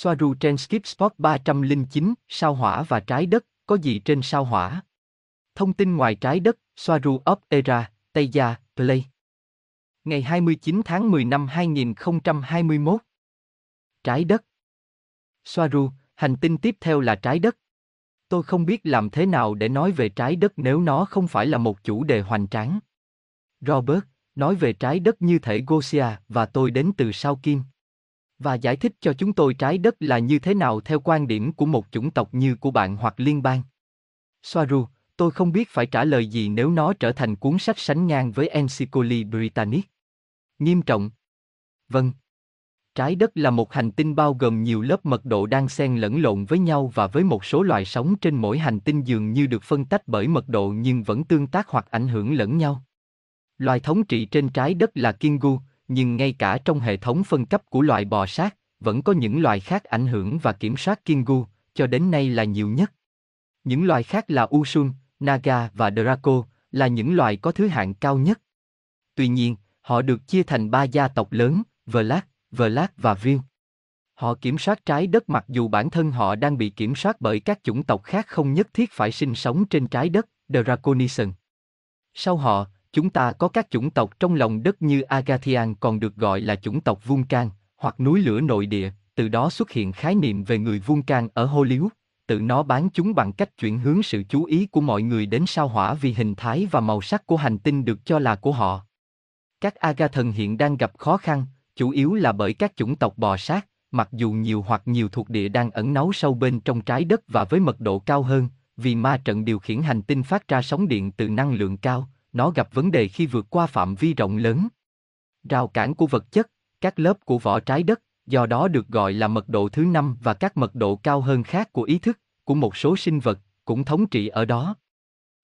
Soaru trên Skip Spot 309, sao hỏa và trái đất, có gì trên sao hỏa? Thông tin ngoài trái đất, Soaru of Era, Tây Gia, Play. Ngày 29 tháng 10 năm 2021. Trái đất. Soaru, hành tinh tiếp theo là trái đất. Tôi không biết làm thế nào để nói về trái đất nếu nó không phải là một chủ đề hoành tráng. Robert, nói về trái đất như thể Gosia và tôi đến từ sao Kim. Và giải thích cho chúng tôi trái đất là như thế nào theo quan điểm của một chủng tộc như của bạn hoặc liên bang. Soaru, tôi không biết phải trả lời gì nếu nó trở thành cuốn sách sánh ngang với Encyclopedia Britannic. Nghiêm trọng. Vâng. Trái đất là một hành tinh bao gồm nhiều lớp mật độ đang xen lẫn lộn với nhau và với một số loài sống trên mỗi hành tinh dường như được phân tách bởi mật độ nhưng vẫn tương tác hoặc ảnh hưởng lẫn nhau. Loài thống trị trên trái đất là Kingu, nhưng ngay cả trong hệ thống phân cấp của loài bò sát, vẫn có những loài khác ảnh hưởng và kiểm soát Kingu, cho đến nay là nhiều nhất. Những loài khác là Usun, Naga và Draco, là những loài có thứ hạng cao nhất. Tuy nhiên, họ được chia thành ba gia tộc lớn, Vlad, Vlad và Viu. Họ kiểm soát trái đất mặc dù bản thân họ đang bị kiểm soát bởi các chủng tộc khác không nhất thiết phải sinh sống trên trái đất, Draconison. Sau họ, chúng ta có các chủng tộc trong lòng đất như Agathian còn được gọi là chủng tộc Vulcan, hoặc núi lửa nội địa, từ đó xuất hiện khái niệm về người Vulcan ở Hollywood, tự nó bán chúng bằng cách chuyển hướng sự chú ý của mọi người đến sao hỏa vì hình thái và màu sắc của hành tinh được cho là của họ. Các Agathen hiện đang gặp khó khăn, chủ yếu là bởi các chủng tộc bò sát, mặc dù nhiều hoặc nhiều thuộc địa đang ẩn náu sâu bên trong trái đất và với mật độ cao hơn, vì ma trận điều khiển hành tinh phát ra sóng điện từ năng lượng cao, nó gặp vấn đề khi vượt qua phạm vi rộng lớn. Rào cản của vật chất, các lớp của vỏ trái đất, do đó được gọi là mật độ thứ năm và các mật độ cao hơn khác của ý thức, của một số sinh vật, cũng thống trị ở đó.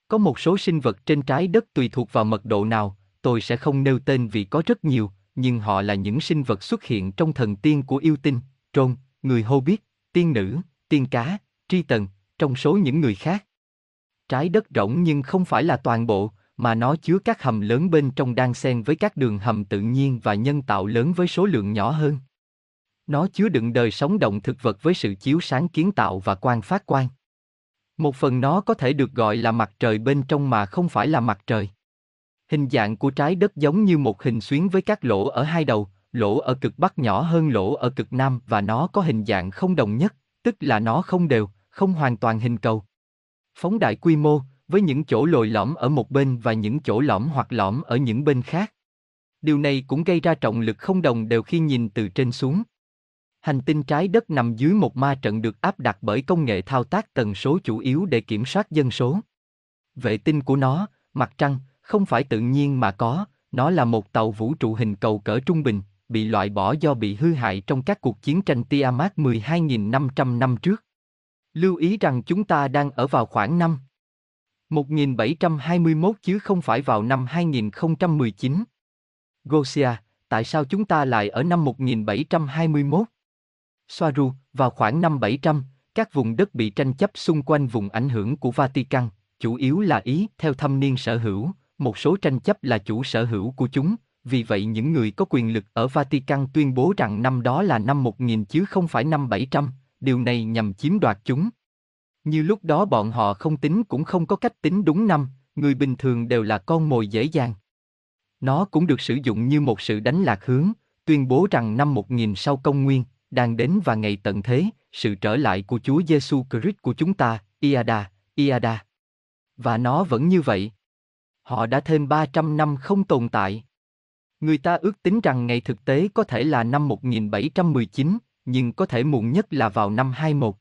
Có một số sinh vật trên trái đất tùy thuộc vào mật độ nào, tôi sẽ không nêu tên vì có rất nhiều, nhưng họ là những sinh vật xuất hiện trong thần tiên của yêu tinh, trôn, người hô biết, tiên nữ, tiên cá, tri tần, trong số những người khác. Trái đất rỗng nhưng không phải là toàn bộ, mà nó chứa các hầm lớn bên trong đang xen với các đường hầm tự nhiên và nhân tạo lớn với số lượng nhỏ hơn. Nó chứa đựng đời sống động thực vật với sự chiếu sáng kiến tạo và quan phát quang. Một phần nó có thể được gọi là mặt trời bên trong mà không phải là mặt trời. Hình dạng của trái đất giống như một hình xuyến với các lỗ ở hai đầu, lỗ ở cực bắc nhỏ hơn lỗ ở cực nam và nó có hình dạng không đồng nhất, tức là nó không đều, không hoàn toàn hình cầu. Phóng đại quy mô, với những chỗ lồi lõm ở một bên và những chỗ lõm hoặc lõm ở những bên khác. Điều này cũng gây ra trọng lực không đồng đều khi nhìn từ trên xuống. Hành tinh trái đất nằm dưới một ma trận được áp đặt bởi công nghệ thao tác tần số chủ yếu để kiểm soát dân số. Vệ tinh của nó, mặt trăng, không phải tự nhiên mà có, nó là một tàu vũ trụ hình cầu cỡ trung bình, bị loại bỏ do bị hư hại trong các cuộc chiến tranh Tiamat 12.500 năm trước. Lưu ý rằng chúng ta đang ở vào khoảng năm 1721 chứ không phải vào năm 2019. Gosia, tại sao chúng ta lại ở năm 1721? Soaru, vào khoảng năm 700, các vùng đất bị tranh chấp xung quanh vùng ảnh hưởng của Vatican, chủ yếu là Ý theo thâm niên sở hữu, một số tranh chấp là chủ sở hữu của chúng, vì vậy những người có quyền lực ở Vatican tuyên bố rằng năm đó là năm 1000 chứ không phải năm 700, điều này nhằm chiếm đoạt chúng. Như lúc đó bọn họ không tính cũng không có cách tính đúng năm, người bình thường đều là con mồi dễ dàng. Nó cũng được sử dụng như một sự đánh lạc hướng, tuyên bố rằng năm 1000 sau công nguyên, đang đến và ngày tận thế, sự trở lại của Chúa Giêsu Christ của chúng ta, Iada, Iada. Và nó vẫn như vậy. Họ đã thêm 300 năm không tồn tại. Người ta ước tính rằng ngày thực tế có thể là năm 1719, nhưng có thể muộn nhất là vào năm 21.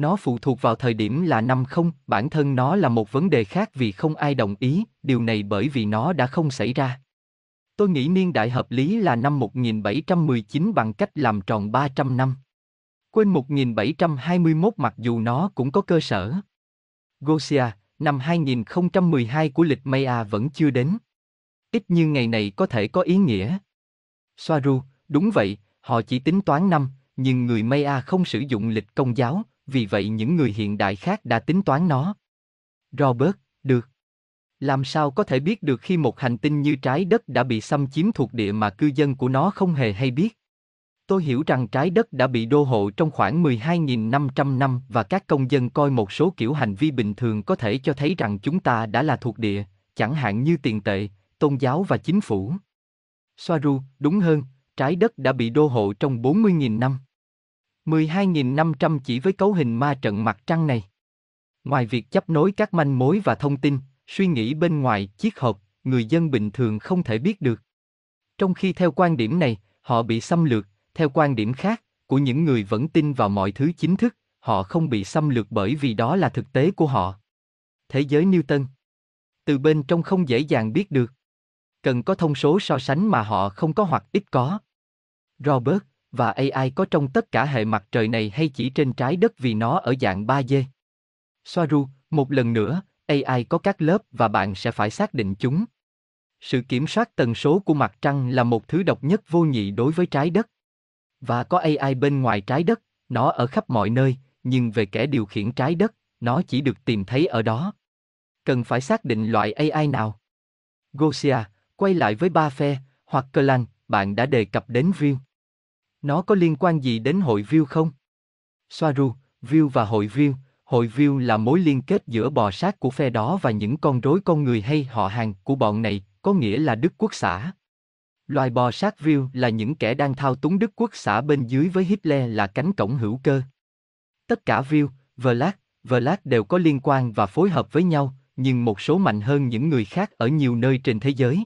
Nó phụ thuộc vào thời điểm là năm không, bản thân nó là một vấn đề khác vì không ai đồng ý, điều này bởi vì nó đã không xảy ra. Tôi nghĩ niên đại hợp lý là năm 1719 bằng cách làm tròn 300 năm. Quên 1721 mặc dù nó cũng có cơ sở. Gosia, năm 2012 của lịch Maya vẫn chưa đến. Ít như ngày này có thể có ý nghĩa. Soaru, đúng vậy, họ chỉ tính toán năm, nhưng người Maya không sử dụng lịch công giáo, vì vậy những người hiện đại khác đã tính toán nó. Robert, được. Làm sao có thể biết được khi một hành tinh như trái đất đã bị xâm chiếm thuộc địa mà cư dân của nó không hề hay biết? Tôi hiểu rằng trái đất đã bị đô hộ trong khoảng 12.500 năm và các công dân coi một số kiểu hành vi bình thường có thể cho thấy rằng chúng ta đã là thuộc địa, chẳng hạn như tiền tệ, tôn giáo và chính phủ. Soaru, đúng hơn, trái đất đã bị đô hộ trong 40.000 năm. 12.500 chỉ với cấu hình ma trận mặt trăng này. Ngoài việc chấp nối các manh mối và thông tin, suy nghĩ bên ngoài chiếc hộp, người dân bình thường không thể biết được. Trong khi theo quan điểm này, họ bị xâm lược, theo quan điểm khác, của những người vẫn tin vào mọi thứ chính thức, họ không bị xâm lược bởi vì đó là thực tế của họ. Thế giới Newton Từ bên trong không dễ dàng biết được. Cần có thông số so sánh mà họ không có hoặc ít có. Robert và AI có trong tất cả hệ mặt trời này hay chỉ trên trái đất vì nó ở dạng 3D. Soaru, một lần nữa, AI có các lớp và bạn sẽ phải xác định chúng. Sự kiểm soát tần số của mặt trăng là một thứ độc nhất vô nhị đối với trái đất. Và có AI bên ngoài trái đất, nó ở khắp mọi nơi, nhưng về kẻ điều khiển trái đất, nó chỉ được tìm thấy ở đó. Cần phải xác định loại AI nào. Gosia, quay lại với ba phe, hoặc Clan, bạn đã đề cập đến View. Nó có liên quan gì đến hội View không? Soaru, View và hội View, hội View là mối liên kết giữa bò sát của phe đó và những con rối con người hay họ hàng của bọn này, có nghĩa là Đức Quốc xã. Loài bò sát View là những kẻ đang thao túng Đức Quốc xã bên dưới với Hitler là cánh cổng hữu cơ. Tất cả View, Vlad, Vlad đều có liên quan và phối hợp với nhau, nhưng một số mạnh hơn những người khác ở nhiều nơi trên thế giới.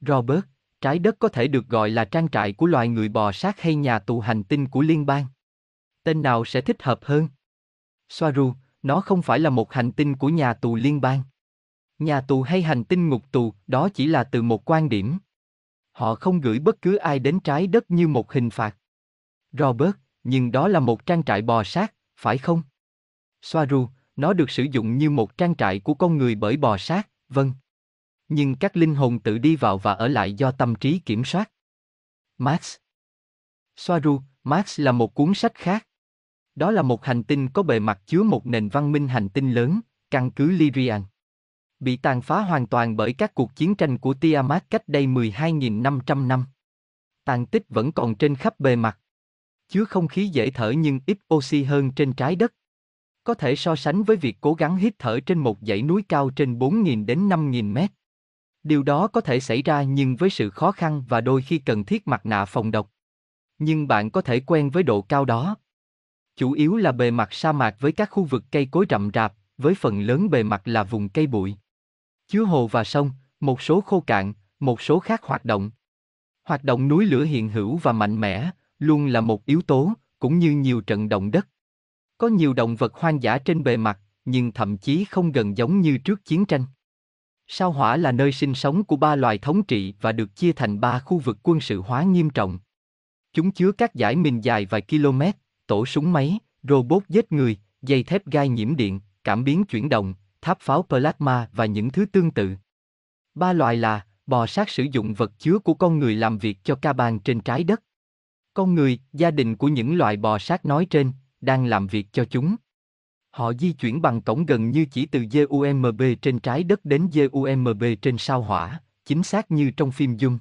Robert, trái đất có thể được gọi là trang trại của loài người bò sát hay nhà tù hành tinh của liên bang. Tên nào sẽ thích hợp hơn? Soaru, nó không phải là một hành tinh của nhà tù liên bang. Nhà tù hay hành tinh ngục tù, đó chỉ là từ một quan điểm. Họ không gửi bất cứ ai đến trái đất như một hình phạt. Robert, nhưng đó là một trang trại bò sát, phải không? Soaru, nó được sử dụng như một trang trại của con người bởi bò sát, vâng. Nhưng các linh hồn tự đi vào và ở lại do tâm trí kiểm soát. Max Soaru, Max là một cuốn sách khác. Đó là một hành tinh có bề mặt chứa một nền văn minh hành tinh lớn, căn cứ Lyrian. Bị tàn phá hoàn toàn bởi các cuộc chiến tranh của Tiamat cách đây 12.500 năm. Tàn tích vẫn còn trên khắp bề mặt. Chứa không khí dễ thở nhưng ít oxy hơn trên trái đất. Có thể so sánh với việc cố gắng hít thở trên một dãy núi cao trên 4.000 đến 5.000 mét. Điều đó có thể xảy ra nhưng với sự khó khăn và đôi khi cần thiết mặt nạ phòng độc. Nhưng bạn có thể quen với độ cao đó. Chủ yếu là bề mặt sa mạc với các khu vực cây cối rậm rạp, với phần lớn bề mặt là vùng cây bụi. Chứa hồ và sông, một số khô cạn, một số khác hoạt động. Hoạt động núi lửa hiện hữu và mạnh mẽ, luôn là một yếu tố, cũng như nhiều trận động đất. Có nhiều động vật hoang dã trên bề mặt, nhưng thậm chí không gần giống như trước chiến tranh. Sao hỏa là nơi sinh sống của ba loài thống trị và được chia thành ba khu vực quân sự hóa nghiêm trọng. Chúng chứa các giải mìn dài vài km, tổ súng máy, robot giết người, dây thép gai nhiễm điện, cảm biến chuyển động, tháp pháo plasma và những thứ tương tự. Ba loài là bò sát sử dụng vật chứa của con người làm việc cho ca bàn trên trái đất. Con người, gia đình của những loài bò sát nói trên, đang làm việc cho chúng. Họ di chuyển bằng cổng gần như chỉ từ GUMB trên trái đất đến GUMB trên sao hỏa, chính xác như trong phim Dung.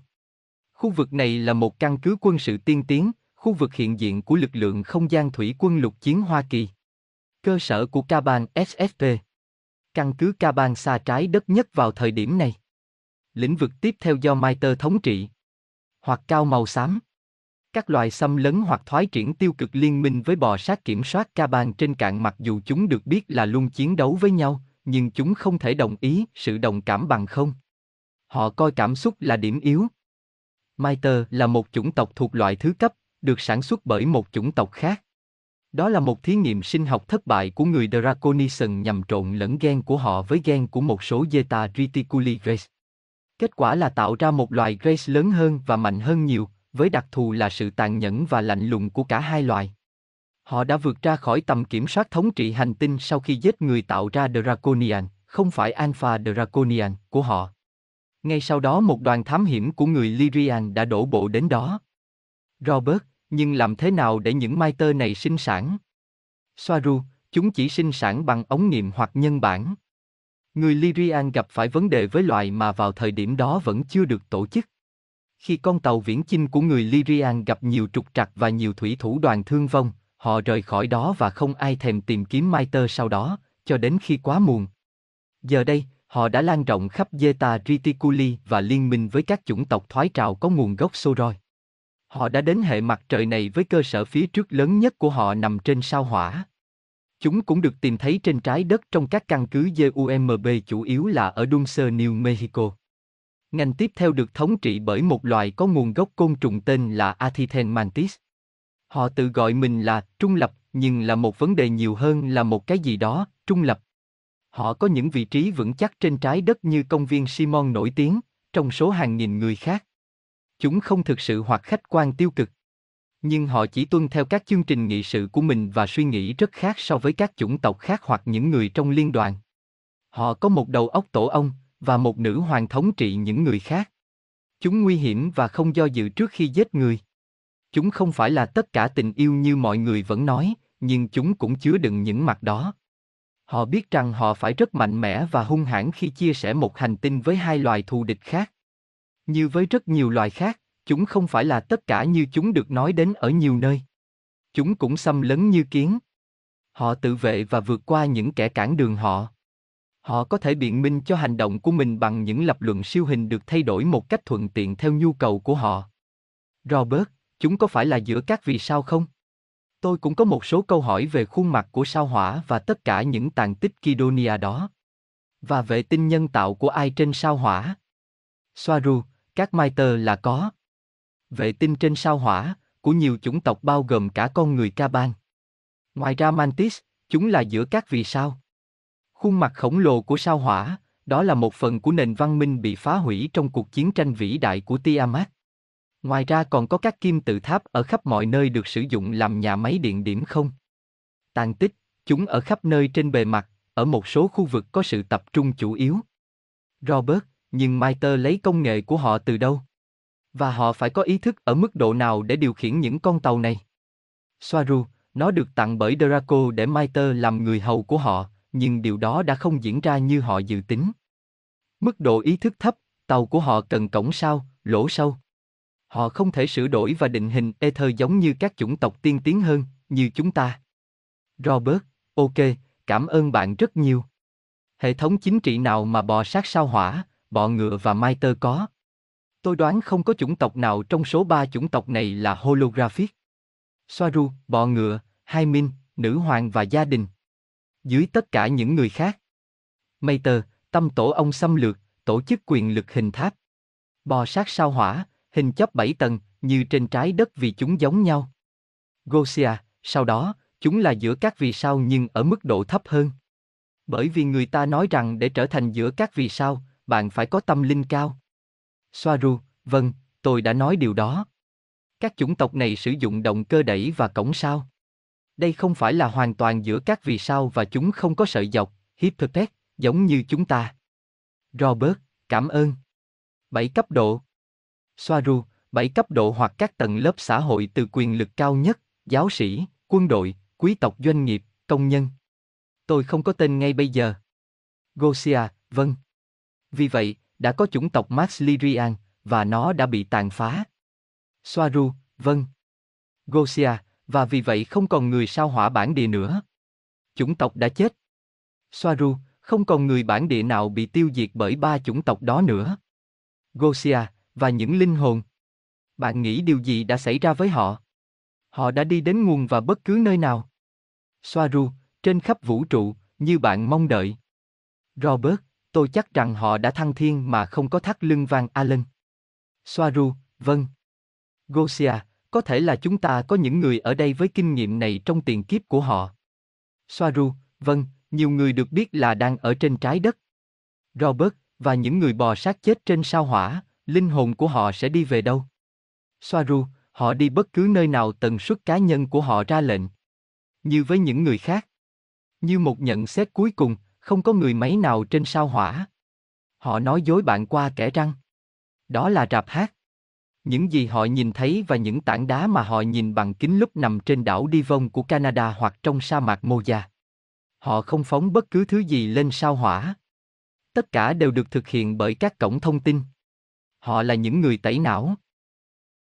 Khu vực này là một căn cứ quân sự tiên tiến, khu vực hiện diện của lực lượng không gian thủy quân lục chiến Hoa Kỳ. Cơ sở của Caban SFP. Căn cứ Caban xa trái đất nhất vào thời điểm này. Lĩnh vực tiếp theo do Maiter thống trị. Hoặc cao màu xám. Các loài xâm lấn hoặc thoái triển tiêu cực liên minh với bò sát kiểm soát ca bang trên cạn mặc dù chúng được biết là luôn chiến đấu với nhau, nhưng chúng không thể đồng ý sự đồng cảm bằng không. Họ coi cảm xúc là điểm yếu. Maiter là một chủng tộc thuộc loại thứ cấp, được sản xuất bởi một chủng tộc khác. Đó là một thí nghiệm sinh học thất bại của người Draconison nhằm trộn lẫn gen của họ với gen của một số Zeta Reticuli Grace. Kết quả là tạo ra một loài Grace lớn hơn và mạnh hơn nhiều, với đặc thù là sự tàn nhẫn và lạnh lùng của cả hai loài. Họ đã vượt ra khỏi tầm kiểm soát thống trị hành tinh sau khi giết người tạo ra Draconian, không phải Alpha Draconian của họ. Ngay sau đó một đoàn thám hiểm của người Lyrian đã đổ bộ đến đó. Robert, nhưng làm thế nào để những Mai Tơ này sinh sản? Soaru, chúng chỉ sinh sản bằng ống nghiệm hoặc nhân bản. Người Lyrian gặp phải vấn đề với loài mà vào thời điểm đó vẫn chưa được tổ chức. Khi con tàu viễn chinh của người Lyrian gặp nhiều trục trặc và nhiều thủy thủ đoàn thương vong, họ rời khỏi đó và không ai thèm tìm kiếm Maiter sau đó, cho đến khi quá muộn. Giờ đây, họ đã lan rộng khắp Zeta Reticuli và liên minh với các chủng tộc thoái trào có nguồn gốc Soroi. Họ đã đến hệ mặt trời này với cơ sở phía trước lớn nhất của họ nằm trên sao hỏa. Chúng cũng được tìm thấy trên trái đất trong các căn cứ ZUMB chủ yếu là ở Dulce, New Mexico. Ngành tiếp theo được thống trị bởi một loài có nguồn gốc côn trùng tên là Athithen mantis. Họ tự gọi mình là trung lập, nhưng là một vấn đề nhiều hơn là một cái gì đó, trung lập. Họ có những vị trí vững chắc trên trái đất như công viên Simon nổi tiếng, trong số hàng nghìn người khác. Chúng không thực sự hoặc khách quan tiêu cực. Nhưng họ chỉ tuân theo các chương trình nghị sự của mình và suy nghĩ rất khác so với các chủng tộc khác hoặc những người trong liên đoàn. Họ có một đầu óc tổ ong và một nữ hoàng thống trị những người khác. Chúng nguy hiểm và không do dự trước khi giết người. Chúng không phải là tất cả tình yêu như mọi người vẫn nói, nhưng chúng cũng chứa đựng những mặt đó. Họ biết rằng họ phải rất mạnh mẽ và hung hãn khi chia sẻ một hành tinh với hai loài thù địch khác. Như với rất nhiều loài khác, chúng không phải là tất cả như chúng được nói đến ở nhiều nơi. Chúng cũng xâm lấn như kiến. Họ tự vệ và vượt qua những kẻ cản đường họ. Họ có thể biện minh cho hành động của mình bằng những lập luận siêu hình được thay đổi một cách thuận tiện theo nhu cầu của họ. Robert, chúng có phải là giữa các vì sao không? Tôi cũng có một số câu hỏi về khuôn mặt của sao hỏa và tất cả những tàn tích Kidonia đó. Và vệ tinh nhân tạo của ai trên sao hỏa? Soaru, các Maiter là có. Vệ tinh trên sao hỏa, của nhiều chủng tộc bao gồm cả con người Caban. Ngoài ra Mantis, chúng là giữa các vì sao. Khuôn mặt khổng lồ của sao hỏa, đó là một phần của nền văn minh bị phá hủy trong cuộc chiến tranh vĩ đại của Tiamat. Ngoài ra còn có các kim tự tháp ở khắp mọi nơi được sử dụng làm nhà máy điện điểm không. Tàn tích, chúng ở khắp nơi trên bề mặt, ở một số khu vực có sự tập trung chủ yếu. Robert, nhưng Maiter lấy công nghệ của họ từ đâu? Và họ phải có ý thức ở mức độ nào để điều khiển những con tàu này? Soaru, nó được tặng bởi Draco để Maiter làm người hầu của họ, nhưng điều đó đã không diễn ra như họ dự tính. Mức độ ý thức thấp, tàu của họ cần cổng sao, lỗ sâu. Họ không thể sửa đổi và định hình ether giống như các chủng tộc tiên tiến hơn, như chúng ta. Robert, ok, cảm ơn bạn rất nhiều. Hệ thống chính trị nào mà bò sát sao hỏa, bọ ngựa và mai tơ có? Tôi đoán không có chủng tộc nào trong số ba chủng tộc này là holographic. Soaru, bọ ngựa, hai minh, nữ hoàng và gia đình dưới tất cả những người khác. Mater, tâm tổ ông xâm lược, tổ chức quyền lực hình tháp. Bò sát sao hỏa, hình chóp bảy tầng, như trên trái đất vì chúng giống nhau. Gosia, sau đó, chúng là giữa các vì sao nhưng ở mức độ thấp hơn. Bởi vì người ta nói rằng để trở thành giữa các vì sao, bạn phải có tâm linh cao. Soaru, vâng, tôi đã nói điều đó. Các chủng tộc này sử dụng động cơ đẩy và cổng sao. Đây không phải là hoàn toàn giữa các vì sao và chúng không có sợi dọc, Hippopet, giống như chúng ta. Robert, cảm ơn. 7 cấp độ. Soaru, 7 cấp độ hoặc các tầng lớp xã hội từ quyền lực cao nhất, giáo sĩ, quân đội, quý tộc doanh nghiệp, công nhân. Tôi không có tên ngay bây giờ. Gosia, vâng. Vì vậy, đã có chủng tộc Max Lyrian, và nó đã bị tàn phá. Soaru, vâng. Gosia, và vì vậy không còn người sao hỏa bản địa nữa. Chủng tộc đã chết. Soaru, không còn người bản địa nào bị tiêu diệt bởi ba chủng tộc đó nữa. Gosia, và những linh hồn. Bạn nghĩ điều gì đã xảy ra với họ? Họ đã đi đến nguồn và bất cứ nơi nào. Soaru, trên khắp vũ trụ, như bạn mong đợi. Robert, tôi chắc rằng họ đã thăng thiên mà không có thắt lưng vàng Allen. Soaru, vâng. Gosia, có thể là chúng ta có những người ở đây với kinh nghiệm này trong tiền kiếp của họ. Soaru, vâng, nhiều người được biết là đang ở trên trái đất. Robert, và những người bò sát chết trên sao hỏa, linh hồn của họ sẽ đi về đâu? Soaru, họ đi bất cứ nơi nào tần suất cá nhân của họ ra lệnh. Như với những người khác. Như một nhận xét cuối cùng, không có người máy nào trên sao hỏa. Họ nói dối bạn qua kẻ răng. Đó là rạp hát. Những gì họ nhìn thấy và những tảng đá mà họ nhìn bằng kính lúc nằm trên đảo Devon của Canada hoặc trong sa mạc Moja. Họ không phóng bất cứ thứ gì lên sao hỏa. Tất cả đều được thực hiện bởi các cổng thông tin. Họ là những người tẩy não.